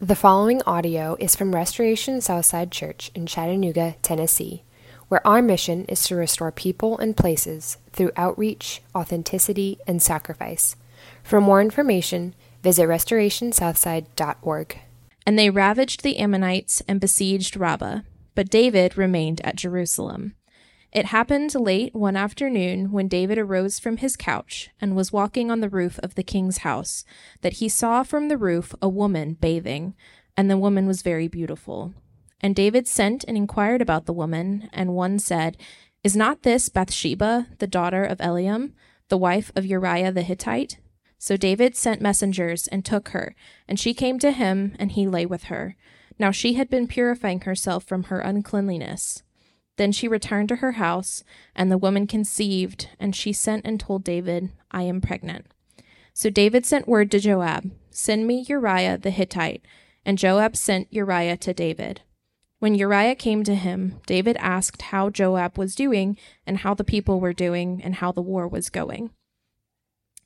The following audio is from Restoration Southside Church in Chattanooga, Tennessee, where our mission is to restore people and places through outreach, authenticity, and sacrifice. For more information, visit restorationsouthside.org. And they ravaged the Ammonites and besieged Rabbah, but David remained at Jerusalem. It happened late one afternoon when David arose from his couch and was walking on the roof of the king's house that he saw from the roof a woman bathing, and the woman was very beautiful. And David sent and inquired about the woman, and one said, Is not this Bathsheba, the daughter of Eliam, the wife of Uriah the Hittite? So David sent messengers and took her, and she came to him, and he lay with her. Now she had been purifying herself from her uncleanliness. Then she returned to her house, and the woman conceived, and she sent and told David, I am pregnant. So David sent word to Joab, Send me Uriah the Hittite. And Joab sent Uriah to David. When Uriah came to him, David asked how Joab was doing, and how the people were doing, and how the war was going.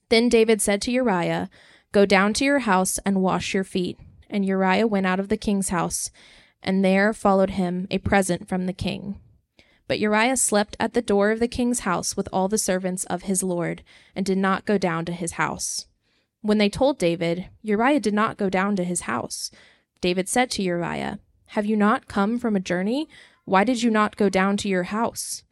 Then David said to Uriah, Go down to your house and wash your feet. And Uriah went out of the king's house, and there followed him a present from the king. But Uriah slept at the door of the king's house with all the servants of his lord, and did not go down to his house. When they told David, Uriah did not go down to his house. David said to Uriah, Have you not come from a journey? Why did you not go down to your house?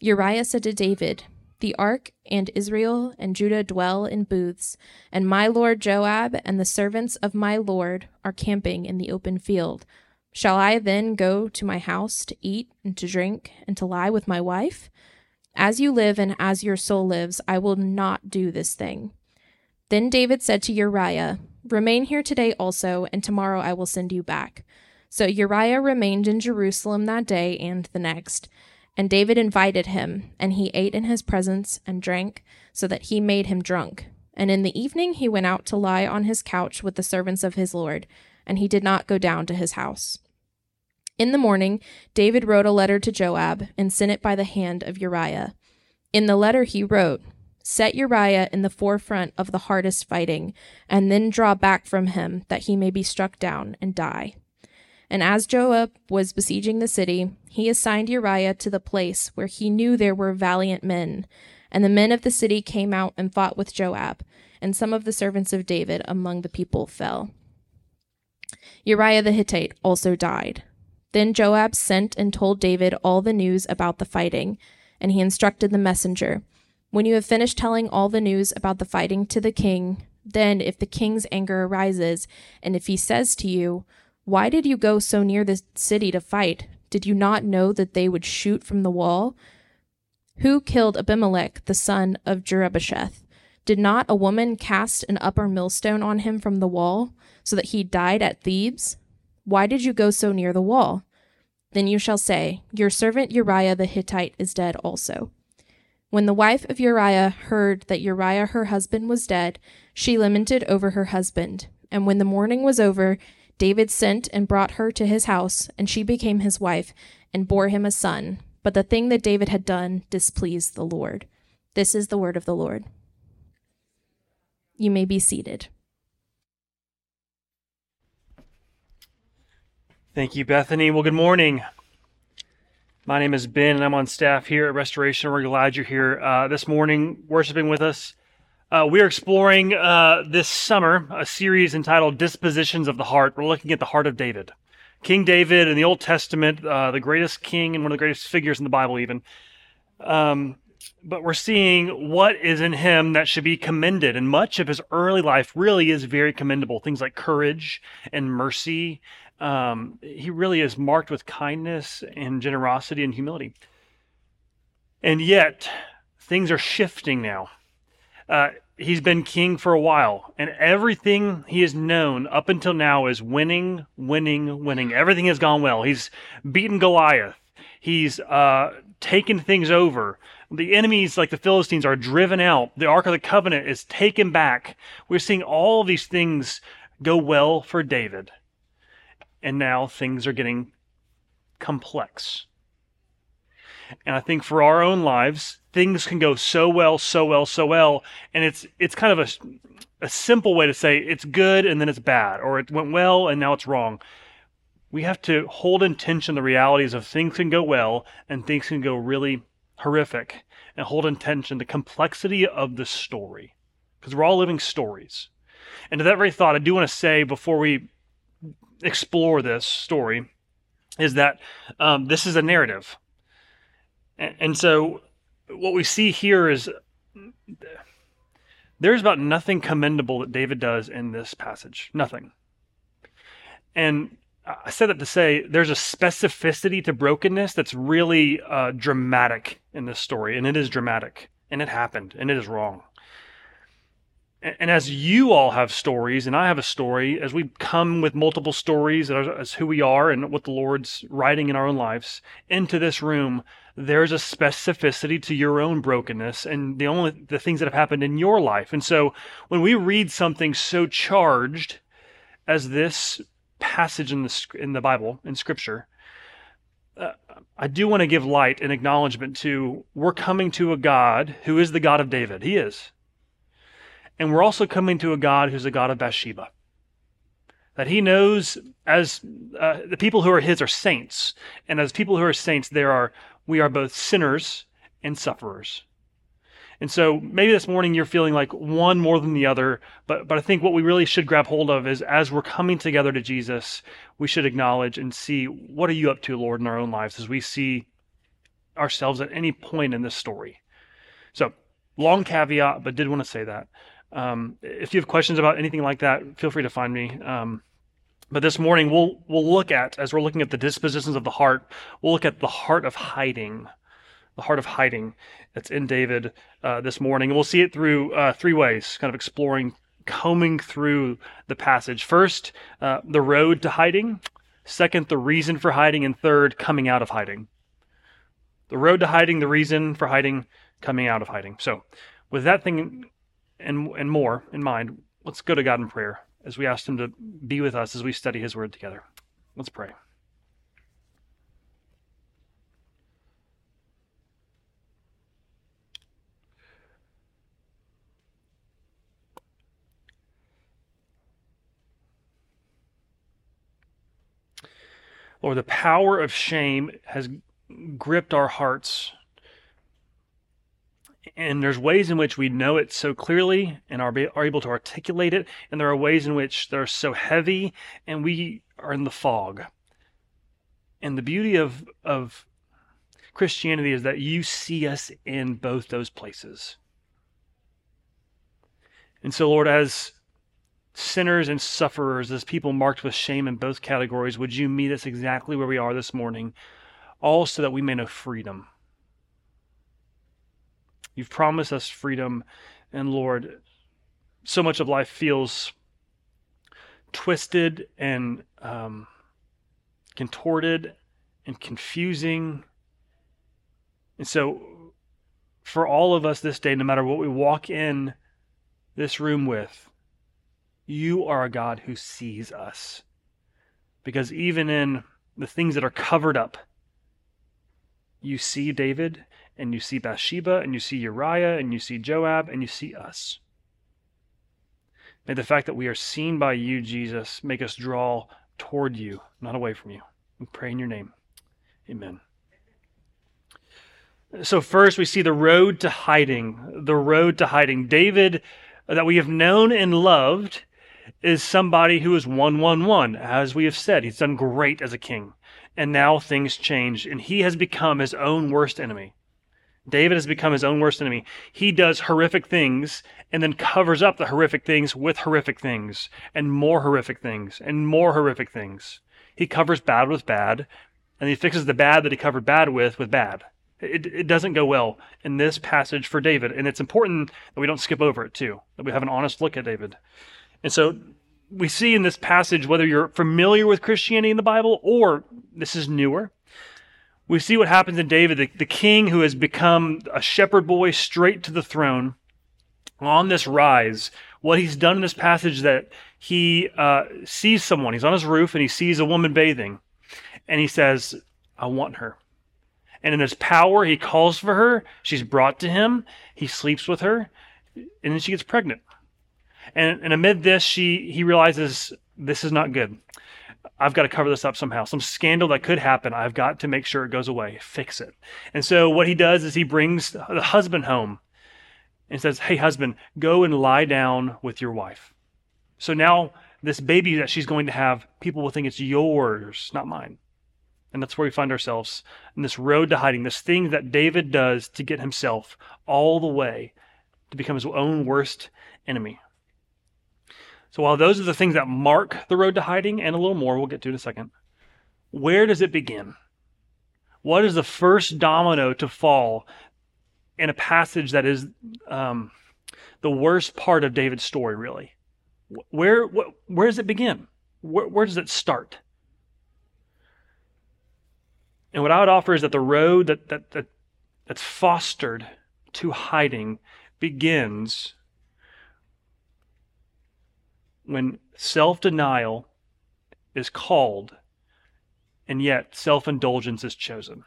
Uriah said to David, The ark and Israel and Judah dwell in booths, and my lord Joab and the servants of my lord are camping in the open field. Shall I then go to my house to eat and to drink and to lie with my wife? As you live and as your soul lives, I will not do this thing. Then David said to Uriah, Remain here today also, and tomorrow I will send you back. So Uriah remained in Jerusalem that day and the next. And David invited him, and he ate in his presence and drank, so that he made him drunk. And in the evening he went out to lie on his couch with the servants of his Lord and he did not go down to his house. In the morning, David wrote a letter to Joab and sent it by the hand of Uriah. In the letter, he wrote, Set Uriah in the forefront of the hardest fighting, and then draw back from him, that he may be struck down and die. And as Joab was besieging the city, he assigned Uriah to the place where he knew there were valiant men. And the men of the city came out and fought with Joab, and some of the servants of David among the people fell. Uriah the Hittite also died. Then Joab sent and told David all the news about the fighting, and he instructed the messenger When you have finished telling all the news about the fighting to the king, then if the king's anger arises, and if he says to you, Why did you go so near the city to fight? Did you not know that they would shoot from the wall? Who killed Abimelech, the son of Jerubbesheth? Did not a woman cast an upper millstone on him from the wall? so that he died at Thebez? Why did you go so near the wall? Then you shall say, Your servant Uriah the Hittite is dead also. When the wife of Uriah heard that Uriah her husband was dead, she lamented over her husband. And when the mourning was over, David sent and brought her to his house, and she became his wife, and bore him a son. But the thing that David had done displeased the Lord. This is the word of the Lord. You may be seated. Thank you, Bethany. Well, good morning. My name is Ben, and I'm on staff here at Restoration. We're glad you're here uh, this morning, worshiping with us. Uh, we are exploring uh, this summer a series entitled Dispositions of the Heart. We're looking at the heart of David. King David in the Old Testament, uh, the greatest king and one of the greatest figures in the Bible, even. Um, but we're seeing what is in him that should be commended. And much of his early life really is very commendable. Things like courage and mercy um, he really is marked with kindness and generosity and humility. And yet, things are shifting now. Uh, he's been king for a while, and everything he has known up until now is winning, winning, winning. Everything has gone well. He's beaten Goliath. He's uh, taken things over. The enemies, like the Philistines, are driven out. The Ark of the Covenant is taken back. We're seeing all these things go well for David and now things are getting complex. And I think for our own lives, things can go so well, so well, so well, and it's it's kind of a a simple way to say it's good and then it's bad, or it went well and now it's wrong. We have to hold in tension the realities of things can go well and things can go really horrific, and hold in tension the complexity of the story, because we're all living stories. And to that very thought, I do want to say before we explore this story is that um, this is a narrative. And, and so what we see here is there's about nothing commendable that David does in this passage. Nothing. And I said that to say there's a specificity to brokenness that's really uh, dramatic in this story, and it is dramatic, and it happened, and it is wrong. And, as you all have stories, and I have a story, as we come with multiple stories as, who we are and what the Lord's writing in our own lives into this room, there's a specificity to your own brokenness and the only the things that have happened in your life. And so when we read something so charged as this passage in the in the Bible in Scripture, uh, I do want to give light and acknowledgement to we're coming to a God who is the God of David. He is, and we're also coming to a God who's a God of Bathsheba. That He knows as uh, the people who are His are saints, and as people who are saints, there are we are both sinners and sufferers. And so maybe this morning you're feeling like one more than the other, but but I think what we really should grab hold of is as we're coming together to Jesus, we should acknowledge and see what are you up to, Lord, in our own lives as we see ourselves at any point in this story. So long caveat, but did want to say that. Um, if you have questions about anything like that, feel free to find me. Um, but this morning we'll we'll look at as we're looking at the dispositions of the heart, we'll look at the heart of hiding the heart of hiding that's in David uh, this morning. And we'll see it through uh, three ways, kind of exploring, combing through the passage. First, uh, the road to hiding. Second, the reason for hiding. And third, coming out of hiding. The road to hiding, the reason for hiding, coming out of hiding. So, with that thing and, and more in mind, let's go to God in prayer as we ask Him to be with us as we study His Word together. Let's pray. Lord, the power of shame has gripped our hearts. And there's ways in which we know it so clearly and are, are able to articulate it. And there are ways in which they're so heavy and we are in the fog. And the beauty of, of Christianity is that you see us in both those places. And so, Lord, as sinners and sufferers, as people marked with shame in both categories, would you meet us exactly where we are this morning, all so that we may know freedom? You've promised us freedom, and Lord, so much of life feels twisted and um, contorted and confusing. And so, for all of us this day, no matter what we walk in this room with, you are a God who sees us. Because even in the things that are covered up, you see David, and you see Bathsheba, and you see Uriah, and you see Joab, and you see us. May the fact that we are seen by you, Jesus, make us draw toward you, not away from you. We pray in your name. Amen. So, first, we see the road to hiding. The road to hiding. David, that we have known and loved, is somebody who is 111. As we have said, he's done great as a king. And now things change, and he has become his own worst enemy. David has become his own worst enemy. He does horrific things and then covers up the horrific things with horrific things and more horrific things and more horrific things. He covers bad with bad and he fixes the bad that he covered bad with with bad. It, it doesn't go well in this passage for David. And it's important that we don't skip over it too, that we have an honest look at David. And so we see in this passage, whether you're familiar with Christianity in the Bible or this is newer, we see what happens in David, the, the king who has become a shepherd boy straight to the throne on this rise. What he's done in this passage that he uh, sees someone, he's on his roof and he sees a woman bathing, and he says, I want her. And in his power, he calls for her. She's brought to him. He sleeps with her. And then she gets pregnant. And, and amid this, she, he realizes this is not good. I've got to cover this up somehow. Some scandal that could happen. I've got to make sure it goes away, fix it. And so what he does is he brings the husband home and says, Hey, husband, go and lie down with your wife. So now this baby that she's going to have, people will think it's yours, not mine. And that's where we find ourselves in this road to hiding, this thing that David does to get himself all the way to become his own worst enemy. So while those are the things that mark the road to hiding, and a little more we'll get to in a second, where does it begin? What is the first domino to fall in a passage that is um, the worst part of David's story, really? Where, where, where does it begin? Where, where does it start? And what I would offer is that the road that, that, that that's fostered to hiding begins when self denial is called and yet self indulgence is chosen.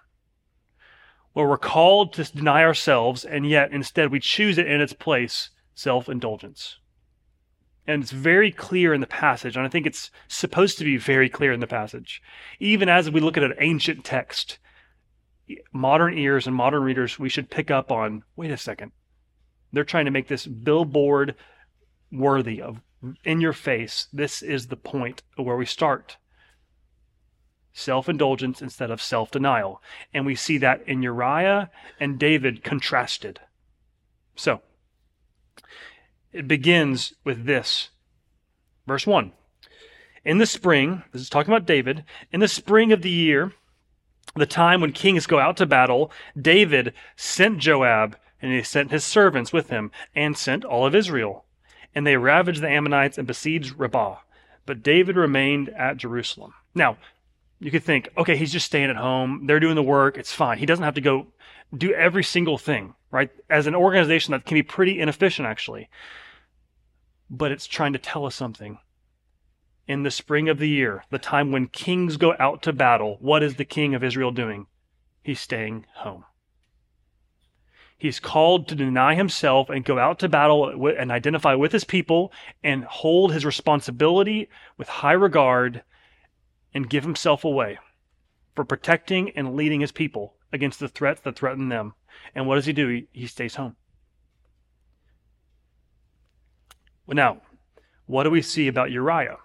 Where we're called to deny ourselves and yet instead we choose it in its place self indulgence. And it's very clear in the passage, and I think it's supposed to be very clear in the passage. Even as we look at an ancient text, modern ears and modern readers, we should pick up on wait a second. They're trying to make this billboard worthy of in your face. This is the point where we start self indulgence instead of self denial. And we see that in Uriah and David contrasted. So, it begins with this. Verse 1. In the spring, this is talking about David, in the spring of the year, the time when kings go out to battle, David sent Joab, and he sent his servants with him, and sent all of Israel and they ravaged the Ammonites and besieged Rabbah. But David remained at Jerusalem. Now, you could think, okay, he's just staying at home. They're doing the work. It's fine. He doesn't have to go do every single thing, right? As an organization that can be pretty inefficient, actually. But it's trying to tell us something. In the spring of the year, the time when kings go out to battle, what is the king of Israel doing? He's staying home. He's called to deny himself and go out to battle and identify with his people and hold his responsibility with high regard and give himself away for protecting and leading his people against the threats that threaten them. And what does he do? He, he stays home. Now, what do we see about Uriah?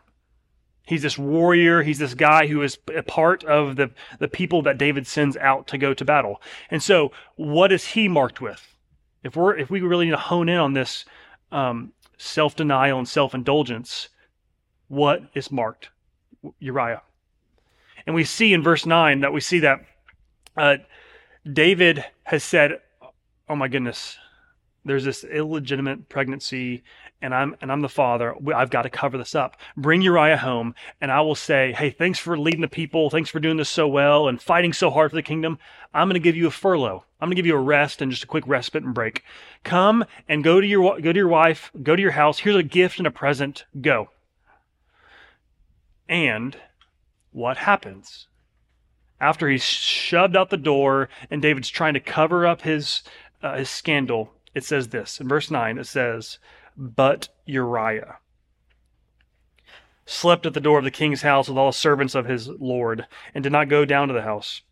He's this warrior. He's this guy who is a part of the, the people that David sends out to go to battle. And so, what is he marked with? If we're if we really need to hone in on this um, self denial and self indulgence, what is marked? Uriah. And we see in verse nine that we see that uh, David has said, "Oh my goodness, there's this illegitimate pregnancy and I'm and I'm the father. I've got to cover this up. Bring Uriah home, and I will say, "Hey, thanks for leading the people. Thanks for doing this so well and fighting so hard for the kingdom. I'm going to give you a furlough. I'm going to give you a rest and just a quick respite and break. Come and go to your go to your wife, go to your house. Here's a gift and a present. Go." And what happens? After he's shoved out the door and David's trying to cover up his uh, his scandal, it says this in verse 9 it says, But Uriah slept at the door of the king's house with all the servants of his lord, and did not go down to the house.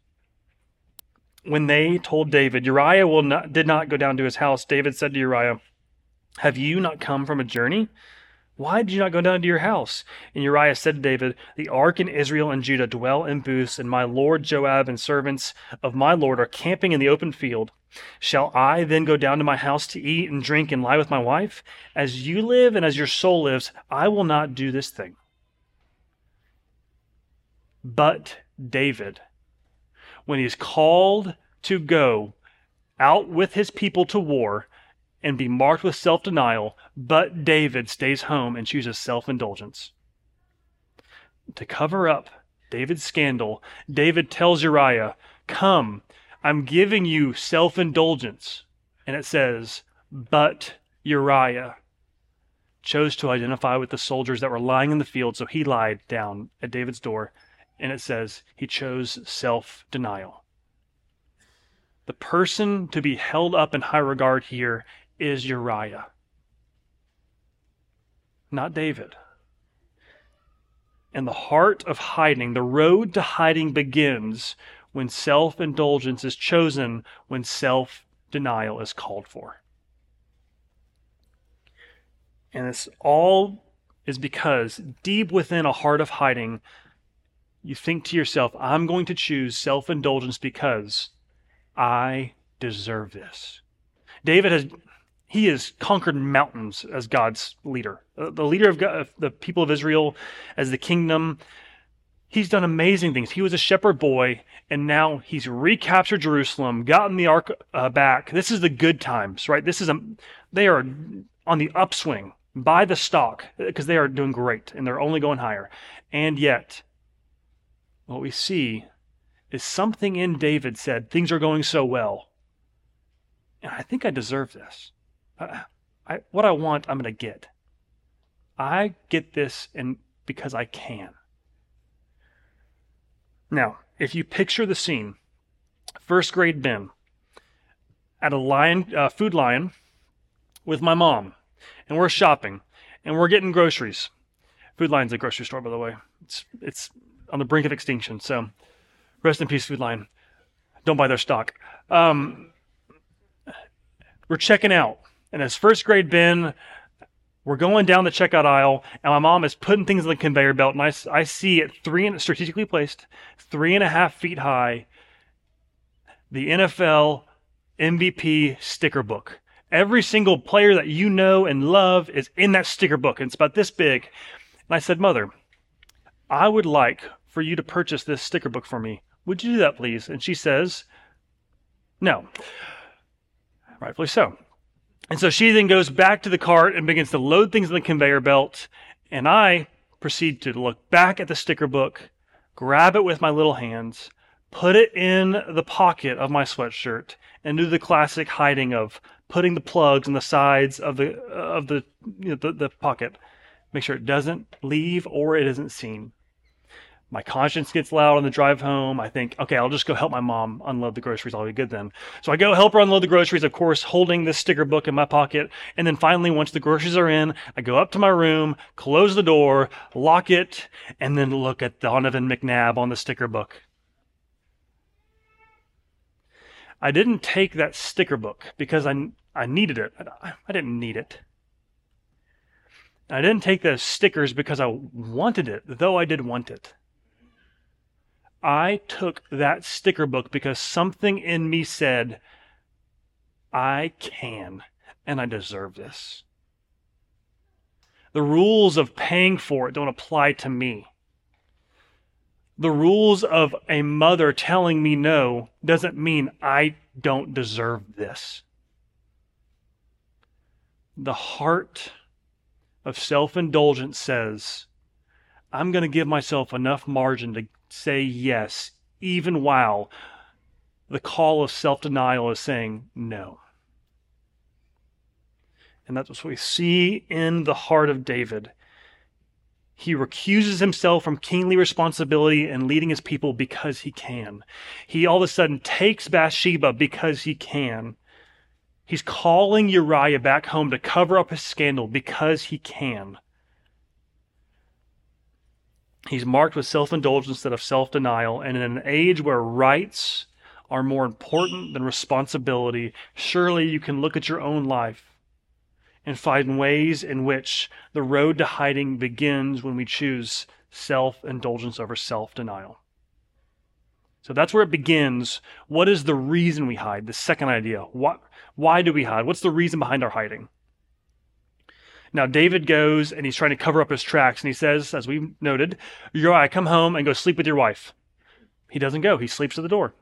When they told David, Uriah will not, did not go down to his house, David said to Uriah, Have you not come from a journey? Why did you not go down to your house? And Uriah said to David, The ark and Israel and Judah dwell in booths, and my lord Joab and servants of my lord are camping in the open field. Shall I then go down to my house to eat and drink and lie with my wife? As you live and as your soul lives, I will not do this thing. But David, when he is called to go out with his people to war and be marked with self denial, but David stays home and chooses self indulgence. To cover up David's scandal, David tells Uriah, Come, I'm giving you self indulgence. And it says, but Uriah chose to identify with the soldiers that were lying in the field, so he lied down at David's door. And it says he chose self denial. The person to be held up in high regard here is Uriah, not David. And the heart of hiding, the road to hiding begins when self indulgence is chosen, when self denial is called for. And this all is because deep within a heart of hiding, you think to yourself, I'm going to choose self indulgence because I deserve this. David has he has conquered mountains as God's leader. Uh, the leader of, God, the people of Israel as the kingdom. He's done amazing things. He was a shepherd boy, and now he's recaptured Jerusalem, gotten the ark uh, back. This is the good times, right? This is a they are on the upswing. Buy the stock because they are doing great and they're only going higher. And yet, what we see is something in David said, Things are going so well. And I think I deserve this. I, what I want, I'm going to get. I get this and because I can. Now, if you picture the scene, first grade Ben at a lion, uh, food lion with my mom, and we're shopping, and we're getting groceries. Food Lion's a grocery store, by the way. It's it's on the brink of extinction. So, rest in peace, Food Lion. Don't buy their stock. Um, we're checking out, and as first grade Ben, we're going down the checkout aisle, and my mom is putting things on the conveyor belt, and I, I see it three and strategically placed, three and a half feet high, the NFL MVP sticker book. Every single player that you know and love is in that sticker book, and it's about this big. And I said, Mother, I would like for you to purchase this sticker book for me. Would you do that, please? And she says, No. Rightfully so. And so she then goes back to the cart and begins to load things in the conveyor belt. And I proceed to look back at the sticker book, grab it with my little hands, put it in the pocket of my sweatshirt, and do the classic hiding of putting the plugs in the sides of the uh, of the you know, the, the pocket. Make sure it doesn't leave or it isn't seen. My conscience gets loud on the drive home. I think, okay, I'll just go help my mom unload the groceries. I'll be good then. So I go help her unload the groceries, of course, holding this sticker book in my pocket. And then finally, once the groceries are in, I go up to my room, close the door, lock it, and then look at Donovan McNabb on the sticker book. I didn't take that sticker book because I, I needed it. I, I didn't need it. I didn't take the stickers because I wanted it, though I did want it. I took that sticker book because something in me said, I can and I deserve this. The rules of paying for it don't apply to me. The rules of a mother telling me no doesn't mean I don't deserve this. The heart of self indulgence says, I'm going to give myself enough margin to say yes, even while the call of self denial is saying no. And that's what we see in the heart of David. He recuses himself from kingly responsibility and leading his people because he can. He all of a sudden takes Bathsheba because he can. He's calling Uriah back home to cover up his scandal because he can. He's marked with self indulgence instead of self denial. And in an age where rights are more important than responsibility, surely you can look at your own life and find ways in which the road to hiding begins when we choose self indulgence over self denial. So that's where it begins. What is the reason we hide? The second idea. What, why do we hide? What's the reason behind our hiding? Now, David goes and he's trying to cover up his tracks, and he says, as we noted, Uriah, come home and go sleep with your wife. He doesn't go, he sleeps at the door.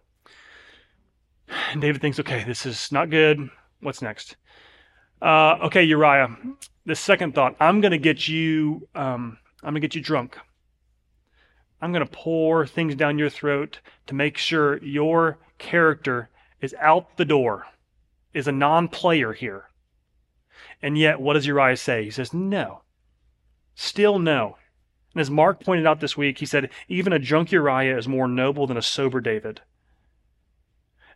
And David thinks, okay, this is not good. What's next? Uh, okay, Uriah, the second thought, I'm to get you, um, I'm to get you drunk. I'm to pour things down your throat to make sure your character is out the door, is a non player here. And yet, what does Uriah say? He says, No. Still no. And as Mark pointed out this week, he said, even a drunk Uriah is more noble than a sober David.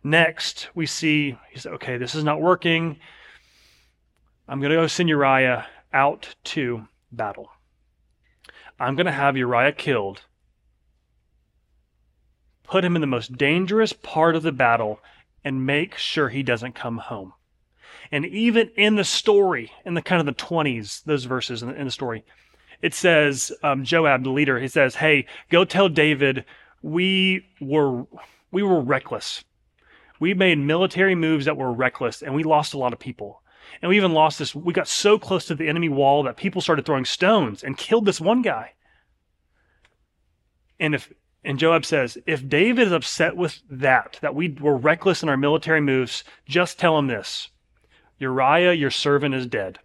Next, we see he said, okay, this is not working. I'm going to go send Uriah out to battle. I'm going to have Uriah killed, put him in the most dangerous part of the battle, and make sure he doesn't come home. And even in the story, in the kind of the 20s, those verses in the, in the story, it says, um, Joab, the leader, he says, Hey, go tell David we were, we were reckless. We made military moves that were reckless and we lost a lot of people. And we even lost this, we got so close to the enemy wall that people started throwing stones and killed this one guy. And if, and Joab says, if David is upset with that, that we were reckless in our military moves, just tell him this Uriah, your servant, is dead.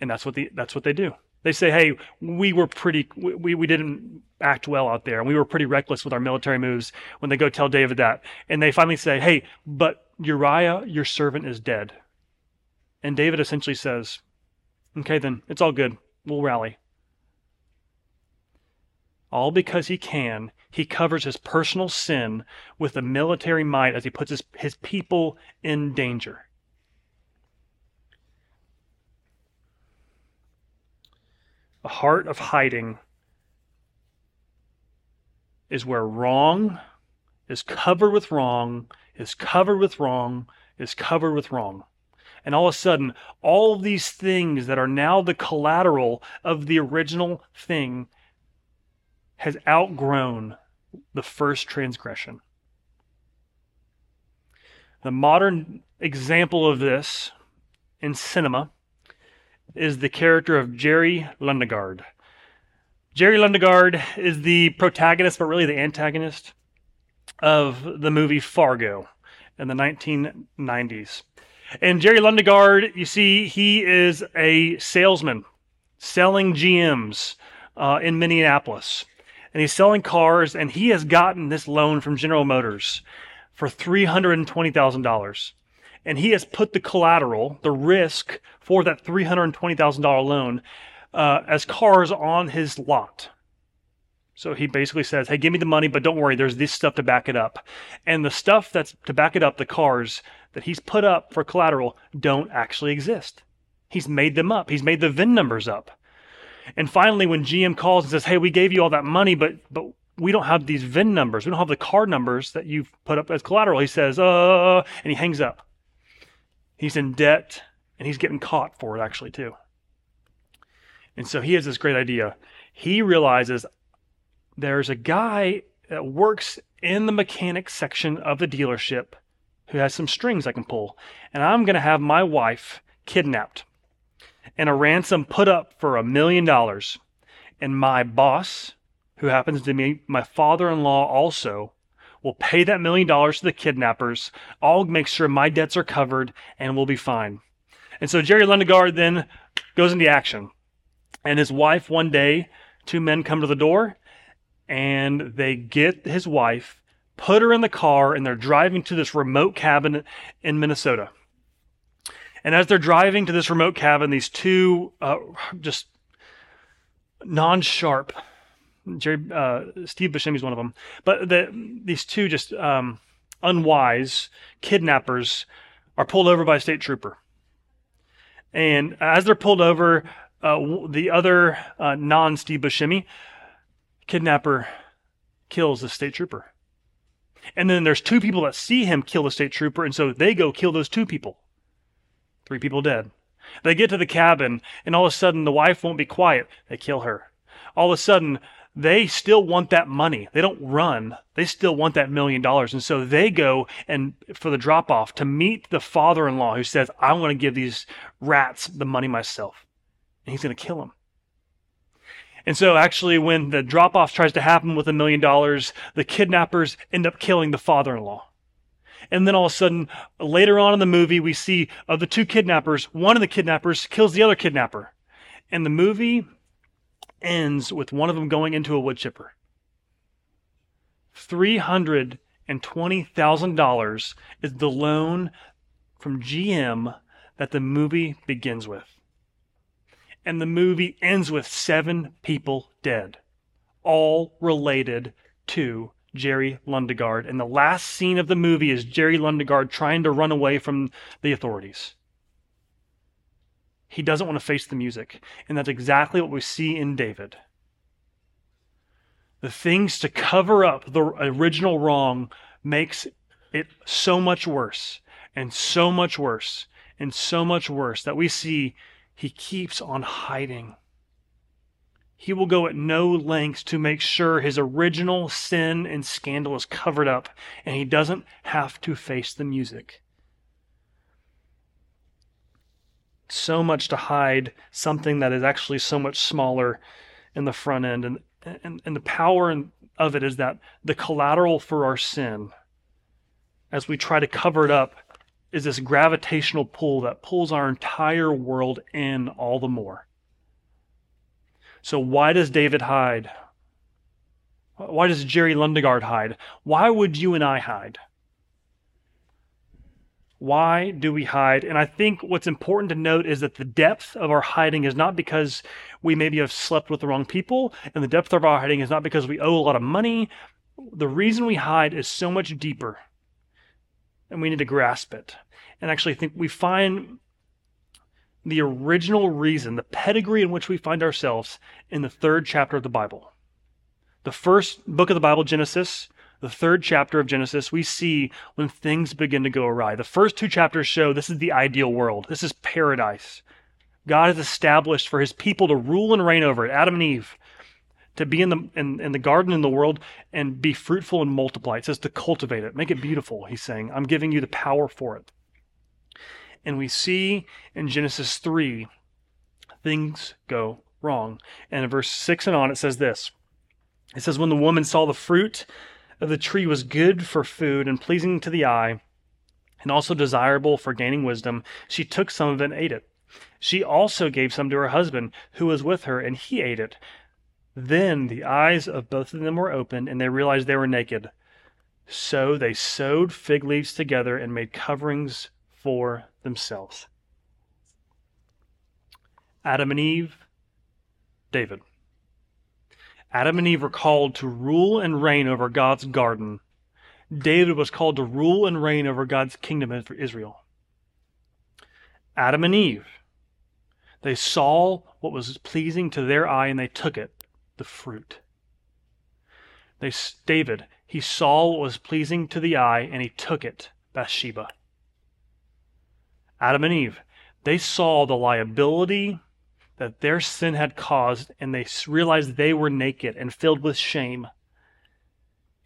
And that's what the, that's what they do. They say, hey, we were pretty, we, we didn't act well out there, and we were pretty reckless with our military moves when they go tell David that. And they finally say, hey, but Uriah, your servant, is dead. And David essentially says, okay, then it's all good. We'll rally. All because he can, he covers his personal sin with the military might as he puts his, his people in danger. A heart of hiding is where wrong is covered with wrong, is covered with wrong, is covered with wrong. And all of a sudden, all of these things that are now the collateral of the original thing has outgrown the first transgression. The modern example of this in cinema is the character of Jerry Lundegaard. Jerry Lundegaard is the protagonist, but really the antagonist of the movie Fargo in the 1990s. And Jerry Lundegaard, you see, he is a salesman selling GMs uh, in Minneapolis. And he's selling cars, and he has gotten this loan from General Motors for $320,000 and he has put the collateral, the risk for that $320,000 loan, uh, as cars on his lot. So he basically says, Hey, give me the money, but don't worry, there's this stuff to back it up. And the stuff that's to back it up, the cars that he's put up for collateral, don't actually exist. He's made them up, he's made the VIN numbers up. And finally, when GM calls and says, Hey, we gave you all that money, but, but we don't have these VIN numbers, we don't have the car numbers that you've put up as collateral, he says, Uh, and he hangs up. He's in debt and he's getting caught for it, actually, too. And so he has this great idea. He realizes there's a guy that works in the mechanic section of the dealership who has some strings I can pull. And I'm going to have my wife kidnapped and a ransom put up for a million dollars. And my boss, who happens to be my father in law also, We'll pay that million dollars to the kidnappers. I'll make sure my debts are covered and we'll be fine. And so Jerry Lundegaard then goes into action. And his wife, one day, two men come to the door and they get his wife, put her in the car, and they're driving to this remote cabin in Minnesota. And as they're driving to this remote cabin, these two uh, just non sharp Jerry, uh, Steve one of them. But the, these two just um, unwise kidnappers are pulled over by a state trooper. And as they're pulled over, uh, the other uh, non Steve Buscemi kidnapper kills the state trooper. And then there's two people that see him kill the state trooper, and so they go kill those two people. Three people dead. They get to the cabin, and all of a sudden the wife won't be quiet. They kill her. All of a sudden, they still want that money. They don't run. They still want that million dollars. And so they go and for the drop off to meet the father in law who says, I want to give these rats the money myself. And he's going to kill them. And so actually when the drop off tries to happen with a million dollars, the kidnappers end up killing the father in law. And then all of a sudden, later on in the movie, we see of the two kidnappers, one of the kidnappers kills the other kidnapper. And the movie ends with one of them going into a wood chipper. $320,000 is the loan from GM that the movie begins with. And the movie ends with seven people dead, all related to Jerry Lundegaard. And the last scene of the movie is Jerry Lundegaard trying to run away from the authorities. He doesn't want to face the music. And that's exactly what we see in David. The things to cover up the original wrong makes it so much worse and so much worse and so much worse that we see he keeps on hiding. He will go at no lengths to make sure his original sin and scandal is covered up and he doesn't have to face the music. So much to hide something that is actually so much smaller in the front end. And, and, and the power of it is that the collateral for our sin, as we try to cover it up, is this gravitational pull that pulls our entire world in all the more. So, why does David hide? Why does Jerry Lundegaard hide? Why would you and I hide? Why do we hide? And I think what's important to note is that the depth of our hiding is not because we maybe have slept with the wrong people, and the depth of our hiding is not because we owe a lot of money. The reason we hide is so much deeper, and we need to grasp it. And actually, I think we find the original reason, the pedigree in which we find ourselves in the third chapter of the Bible. The first book of the Bible, Genesis, the third chapter of Genesis, we see when things begin to go awry. The first two chapters show this is the ideal world, this is paradise. God has established for his people to rule and reign over it, Adam and Eve, to be in the, in, in the garden in the world and be fruitful and multiply. It says to cultivate it, make it beautiful, he's saying. I'm giving you the power for it. And we see in Genesis 3, things go wrong. And in verse 6 and on, it says this It says, When the woman saw the fruit of the tree was good for food and pleasing to the eye, and also desirable for gaining wisdom, she took some of it and ate it. She also gave some to her husband, who was with her, and he ate it. Then the eyes of both of them were opened, and they realized they were naked. So they sewed fig leaves together and made coverings for themselves. Adam and Eve, David. Adam and Eve were called to rule and reign over God's garden. David was called to rule and reign over God's kingdom for Israel. Adam and Eve, they saw what was pleasing to their eye and they took it, the fruit. They, David, he saw what was pleasing to the eye and he took it, Bathsheba. Adam and Eve, they saw the liability that their sin had caused, and they realized they were naked and filled with shame.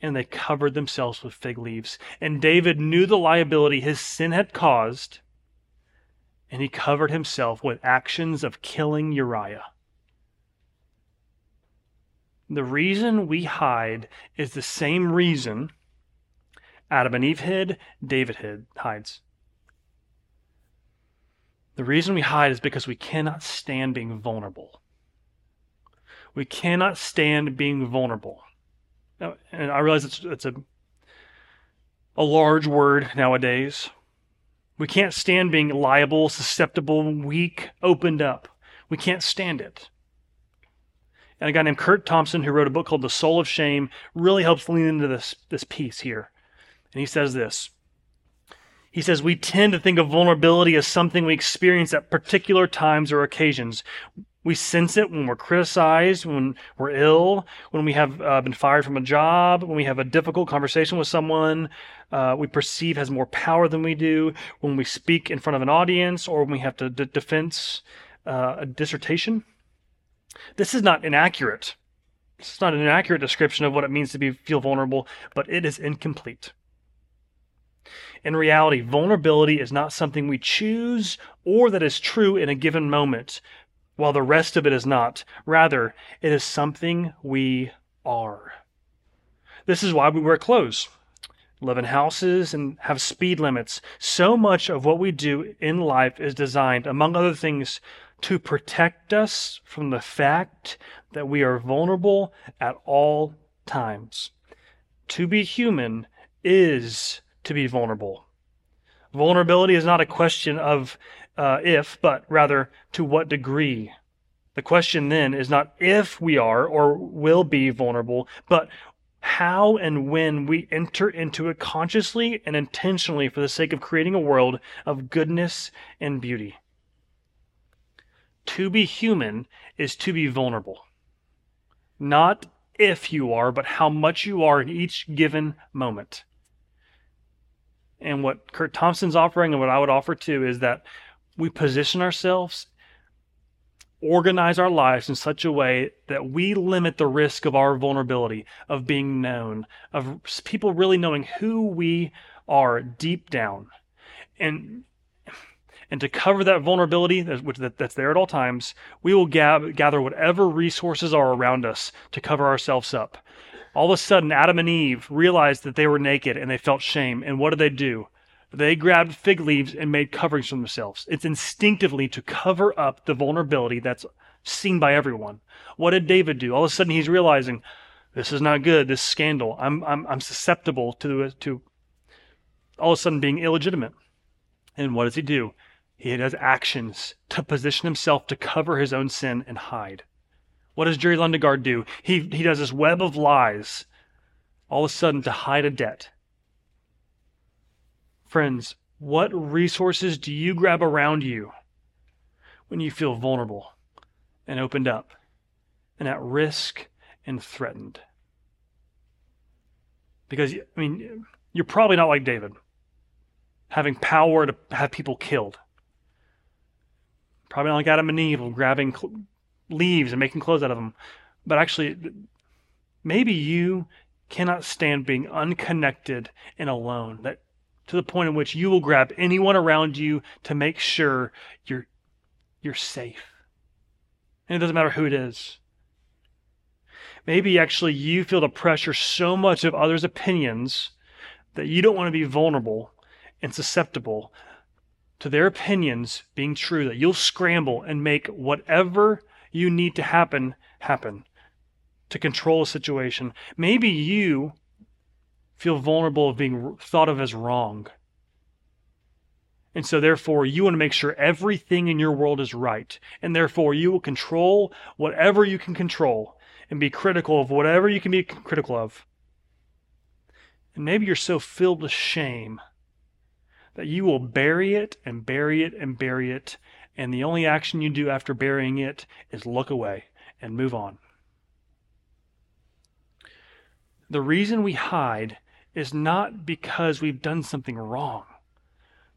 And they covered themselves with fig leaves. And David knew the liability his sin had caused, and he covered himself with actions of killing Uriah. The reason we hide is the same reason Adam and Eve hid, David hid, hides. The reason we hide is because we cannot stand being vulnerable. We cannot stand being vulnerable. And I realize it's, it's a, a large word nowadays. We can't stand being liable, susceptible, weak, opened up. We can't stand it. And a guy named Curt Thompson, who wrote a book called The Soul of Shame, really helps lean into this, this piece here. And he says this he says we tend to think of vulnerability as something we experience at particular times or occasions. We sense it when we're criticized, when we're ill, when we have uh, been fired from a job, when we have a difficult conversation with someone uh, we perceive has more power than we do, when we speak in front of an audience, or when we have to d- defense uh, a dissertation. This is not inaccurate. It's not an inaccurate description of what it means to be feel vulnerable, but it is incomplete. In reality, vulnerability is not something we choose or that is true in a given moment, while the rest of it is not. Rather, it is something we are. This is why we wear clothes, live in houses, and have speed limits. So much of what we do in life is designed, among other things, to protect us from the fact that we are vulnerable at all times. To be human is to be vulnerable. Vulnerability is not a question of uh, if, but rather to what degree. The question then is not if we are or will be vulnerable, but how and when we enter into it consciously and intentionally for the sake of creating a world of goodness and beauty. To be human is to be vulnerable. Not if you are, but how much you are in each given moment. And what Curt Thompson's offering and what I would offer too is that we position ourselves, organize our lives in such a way that we limit the risk of our vulnerability, of being known, of people really knowing who we are deep down. And and to cover that vulnerability, which that's there at all times, we will gather whatever resources are around us to cover ourselves up. All of a sudden, Adam and Eve realized that they were naked and they felt shame. And what did they do? They grabbed fig leaves and made coverings for themselves. It's instinctively to cover up the vulnerability that's seen by everyone. What did David do? All of a sudden, he's realizing this is not good. This scandal. I'm I'm, I'm susceptible to to all of a sudden being illegitimate. And what does he do? He does actions to position himself to cover his own sin and hide. What does Jerry Lundegaard do? He, he does this web of lies, all of a sudden to hide a debt. Friends, what resources do you grab around you when you feel vulnerable and opened up and at risk and threatened? Because, I mean, you're probably not like David, having power to have people killed. Probably not like Adam and Eve grabbing leaves and making clothes out of them. But actually, maybe you cannot stand being unconnected and alone. That to the point in which you will grab anyone around you to make sure you're you're safe. And it doesn't matter who it is. Maybe actually you feel the pressure so much of others' opinions that you don't want to be vulnerable and susceptible to their opinions being true, that you'll scramble and make whatever you need to happen happen to control a situation. Maybe you feel vulnerable of being thought of as wrong. And so, therefore, you want to make sure everything in your world is right. And therefore, you will control whatever you can control and be critical of whatever you can be critical of. And maybe you're so filled with shame that you will bury it and bury it and bury it. And the only action you do after burying it is look away and move on. The reason we hide is not because we've done something wrong.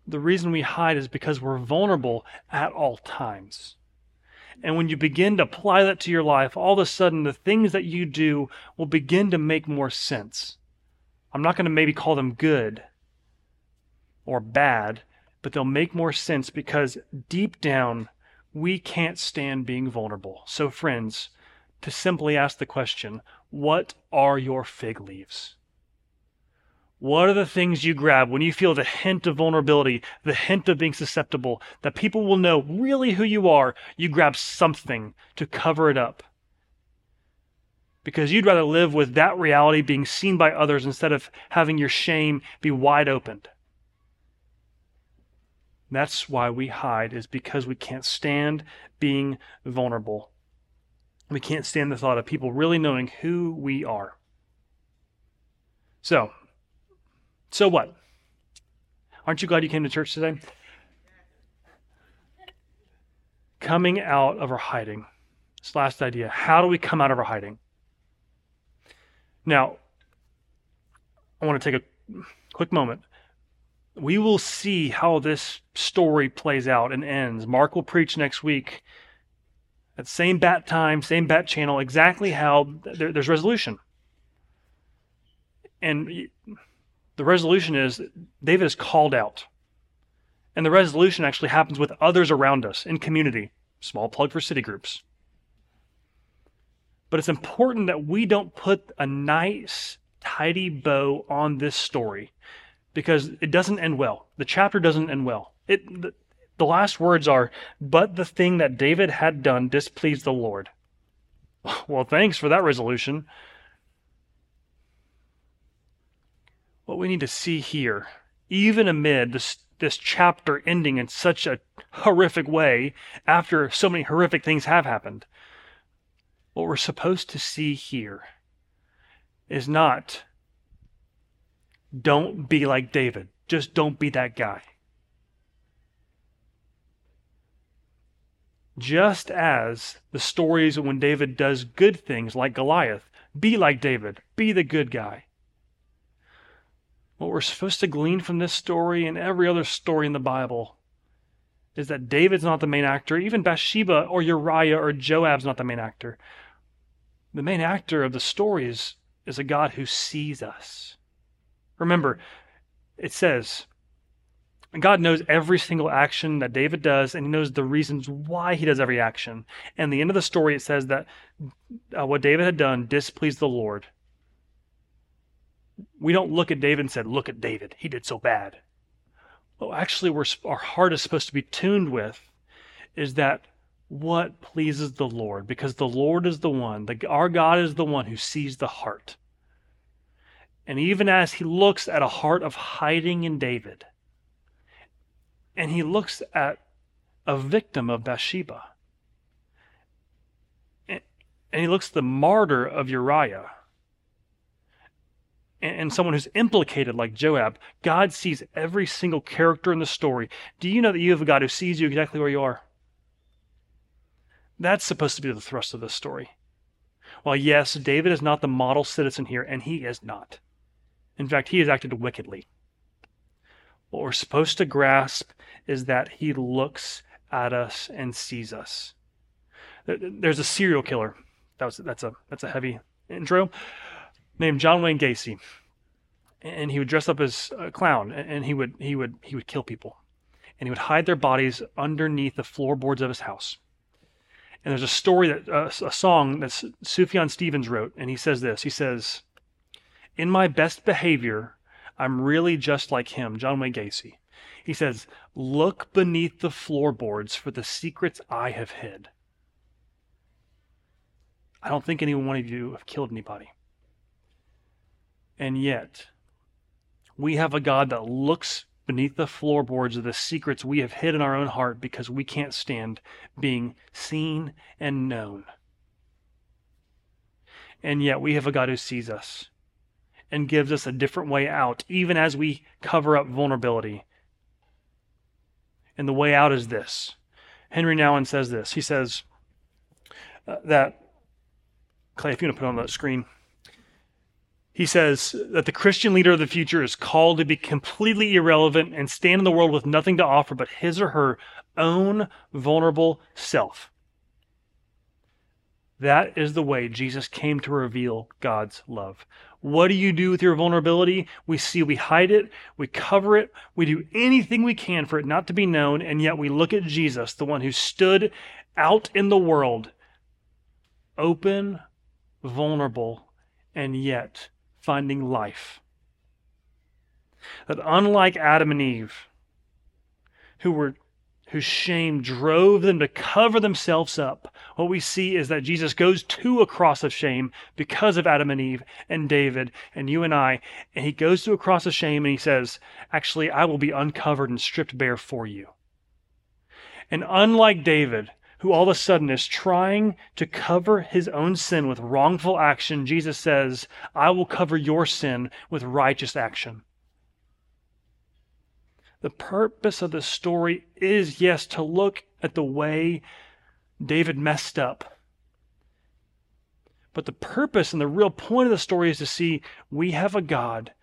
The reason we hide is because we're vulnerable at all times. And when you begin to apply that to your life, all of a sudden the things that you do will begin to make more sense. I'm not going to maybe call them good, or bad, but they'll make more sense because deep down, we can't stand being vulnerable. So, friends, to simply ask the question, what are your fig leaves? What are the things you grab when you feel the hint of vulnerability, the hint of being susceptible, that people will know really who you are? You grab something to cover it up. Because you'd rather live with that reality being seen by others instead of having your shame be wide opened. That's why we hide, is because we can't stand being vulnerable. We can't stand the thought of people really knowing who we are. So, so what? Aren't you glad you came to church today? Coming out of our hiding. This last idea. How do we come out of our hiding? Now, I want to take a quick moment we will see how this story plays out and ends. Mark will preach next week at same bat time, same bat channel, exactly how there, there's resolution. And the resolution is David is called out. And the resolution actually happens with others around us in community. Small plug for city groups. But it's important that we don't put a nice, tidy bow on this story because it doesn't end well. The chapter doesn't end well. It the, the last words are, "But the thing that David had done displeased the Lord." Well, thanks for that resolution. What we need to see here, even amid this this chapter ending in such a horrific way after so many horrific things have happened, what we're supposed to see here is not don't be like David. Just don't be that guy. Just as the stories when David does good things like Goliath, be like David, be the good guy. What we're supposed to glean from this story and every other story in the Bible is that David's not the main actor, even Bathsheba or Uriah or Joab's not the main actor. The main actor of the story is, is a God who sees us. Remember, it says, God knows every single action that David does, and he knows the reasons why he does every action. And the end of the story, it says that uh, what David had done displeased the Lord. We don't look at David and said, "Look at David, he did so bad." Well, actually, we're, our heart is supposed to be tuned with is that what pleases the Lord, because the Lord is the one, the, our God is the one who sees the heart. And even as he looks at a heart of hiding in David, and he looks at a victim of Bathsheba. And he looks at the martyr of Uriah and someone who's implicated like Joab. God sees every single character in the story. Do you know that you have a God who sees you exactly where you are? That's supposed to be the thrust of this story. Well, yes, David is not the model citizen here, and he is not. In fact, he has acted wickedly. What we're supposed to grasp is that he looks at us and sees us. There's a serial killer. That was that's a that's a heavy intro. Named John Wayne Gacy, and he would dress up as a clown, and he would he would he would kill people, and he would hide their bodies underneath the floorboards of his house. And there's a story that uh, a song that Sufjan Stevens wrote, and he says this. He says, "In my best behavior, I'm really just like him, John Wayne Gacy. He says, Look beneath the floorboards for the secrets I have hid. I don't think any one of you have killed anybody. And yet, we have a God that looks beneath the floorboards of the secrets we have hid in our own heart because we can't stand being seen and known. And yet, we have a God who sees us and gives us a different way out, even as we cover up vulnerability. And the way out is this. Henri Nouwen says this. He says uh, that, Clay, if you want to put on the screen, he says that the Christian leader of the future is called to be completely irrelevant and stand in the world with nothing to offer but his or her own vulnerable self. That is the way Jesus came to reveal God's love. What do you do with your vulnerability? We see we hide it, we cover it, we do anything we can for it not to be known, and yet we look at Jesus, the one who stood out in the world, open, vulnerable, and yet finding life. That unlike Adam and Eve, who were whose shame drove them to cover themselves up, what we see is that Jesus goes to a cross of shame because of Adam and Eve and David and you and I. And he goes to a cross of shame and he says, Actually, I will be uncovered and stripped bare for you. And unlike David, who all of a sudden is trying to cover his own sin with wrongful action, Jesus says, I will cover your sin with righteous action. The purpose of the story is, yes, to look at the way David messed up. But the purpose and the real point of the story is to see we have a God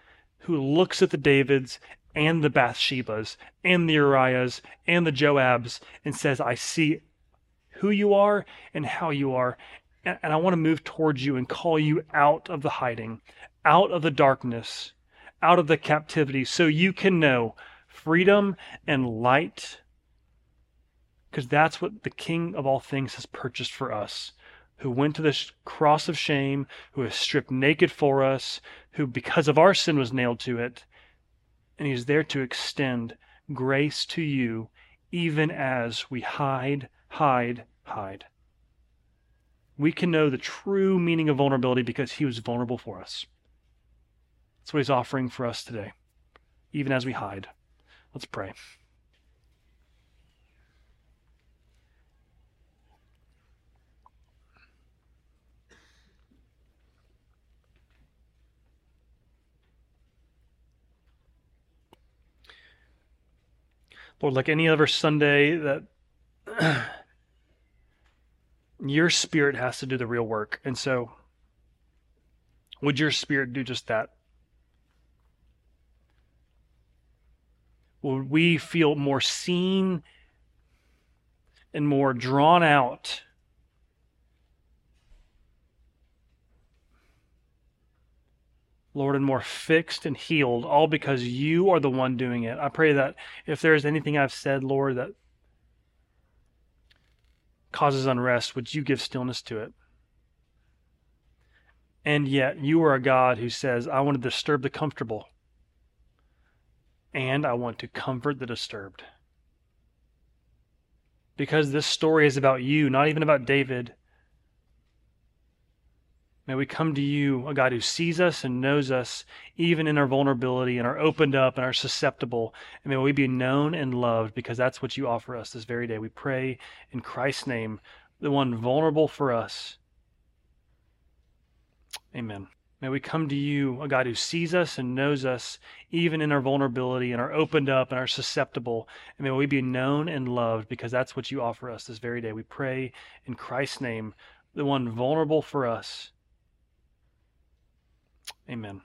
who looks at the Davids and the Bathshebas and the Uriahs and the Joabs and says, I see who you are and how you are. And, I want to move towards you and call you out of the hiding, out of the darkness, out of the captivity, so you can know freedom and light because that's what the King of all things has purchased for us, who went to this cross of shame, who is stripped naked for us, who, because of our sin, was nailed to it. And He's there to extend grace to you, even as we hide, hide, hide. We can know the true meaning of vulnerability because He was vulnerable for us. That's what He's offering for us today, even as we hide. Let's pray. Lord, like any other Sunday, that your spirit has to do the real work. And so, would your spirit do just that? Would we feel more seen and more drawn out? Lord, and more fixed and healed, all because you are the one doing it. I pray that if there is anything I've said, Lord, that causes unrest, would you give stillness to it? And yet, you are a God who says, I want to disturb the comfortable, and I want to comfort the disturbed. Because this story is about you, not even about David. May we come to you, a God who sees us and knows us, even in our vulnerability, and are opened up and are susceptible. And may we be known and loved because that's what you offer us this very day. We pray in Christ's name, the one vulnerable for us. Amen. May we come to you, a God who sees us and knows us, even in our vulnerability, and are opened up and are susceptible. And may we be known and loved because that's what you offer us this very day. We pray in Christ's name, the one vulnerable for us. Amen.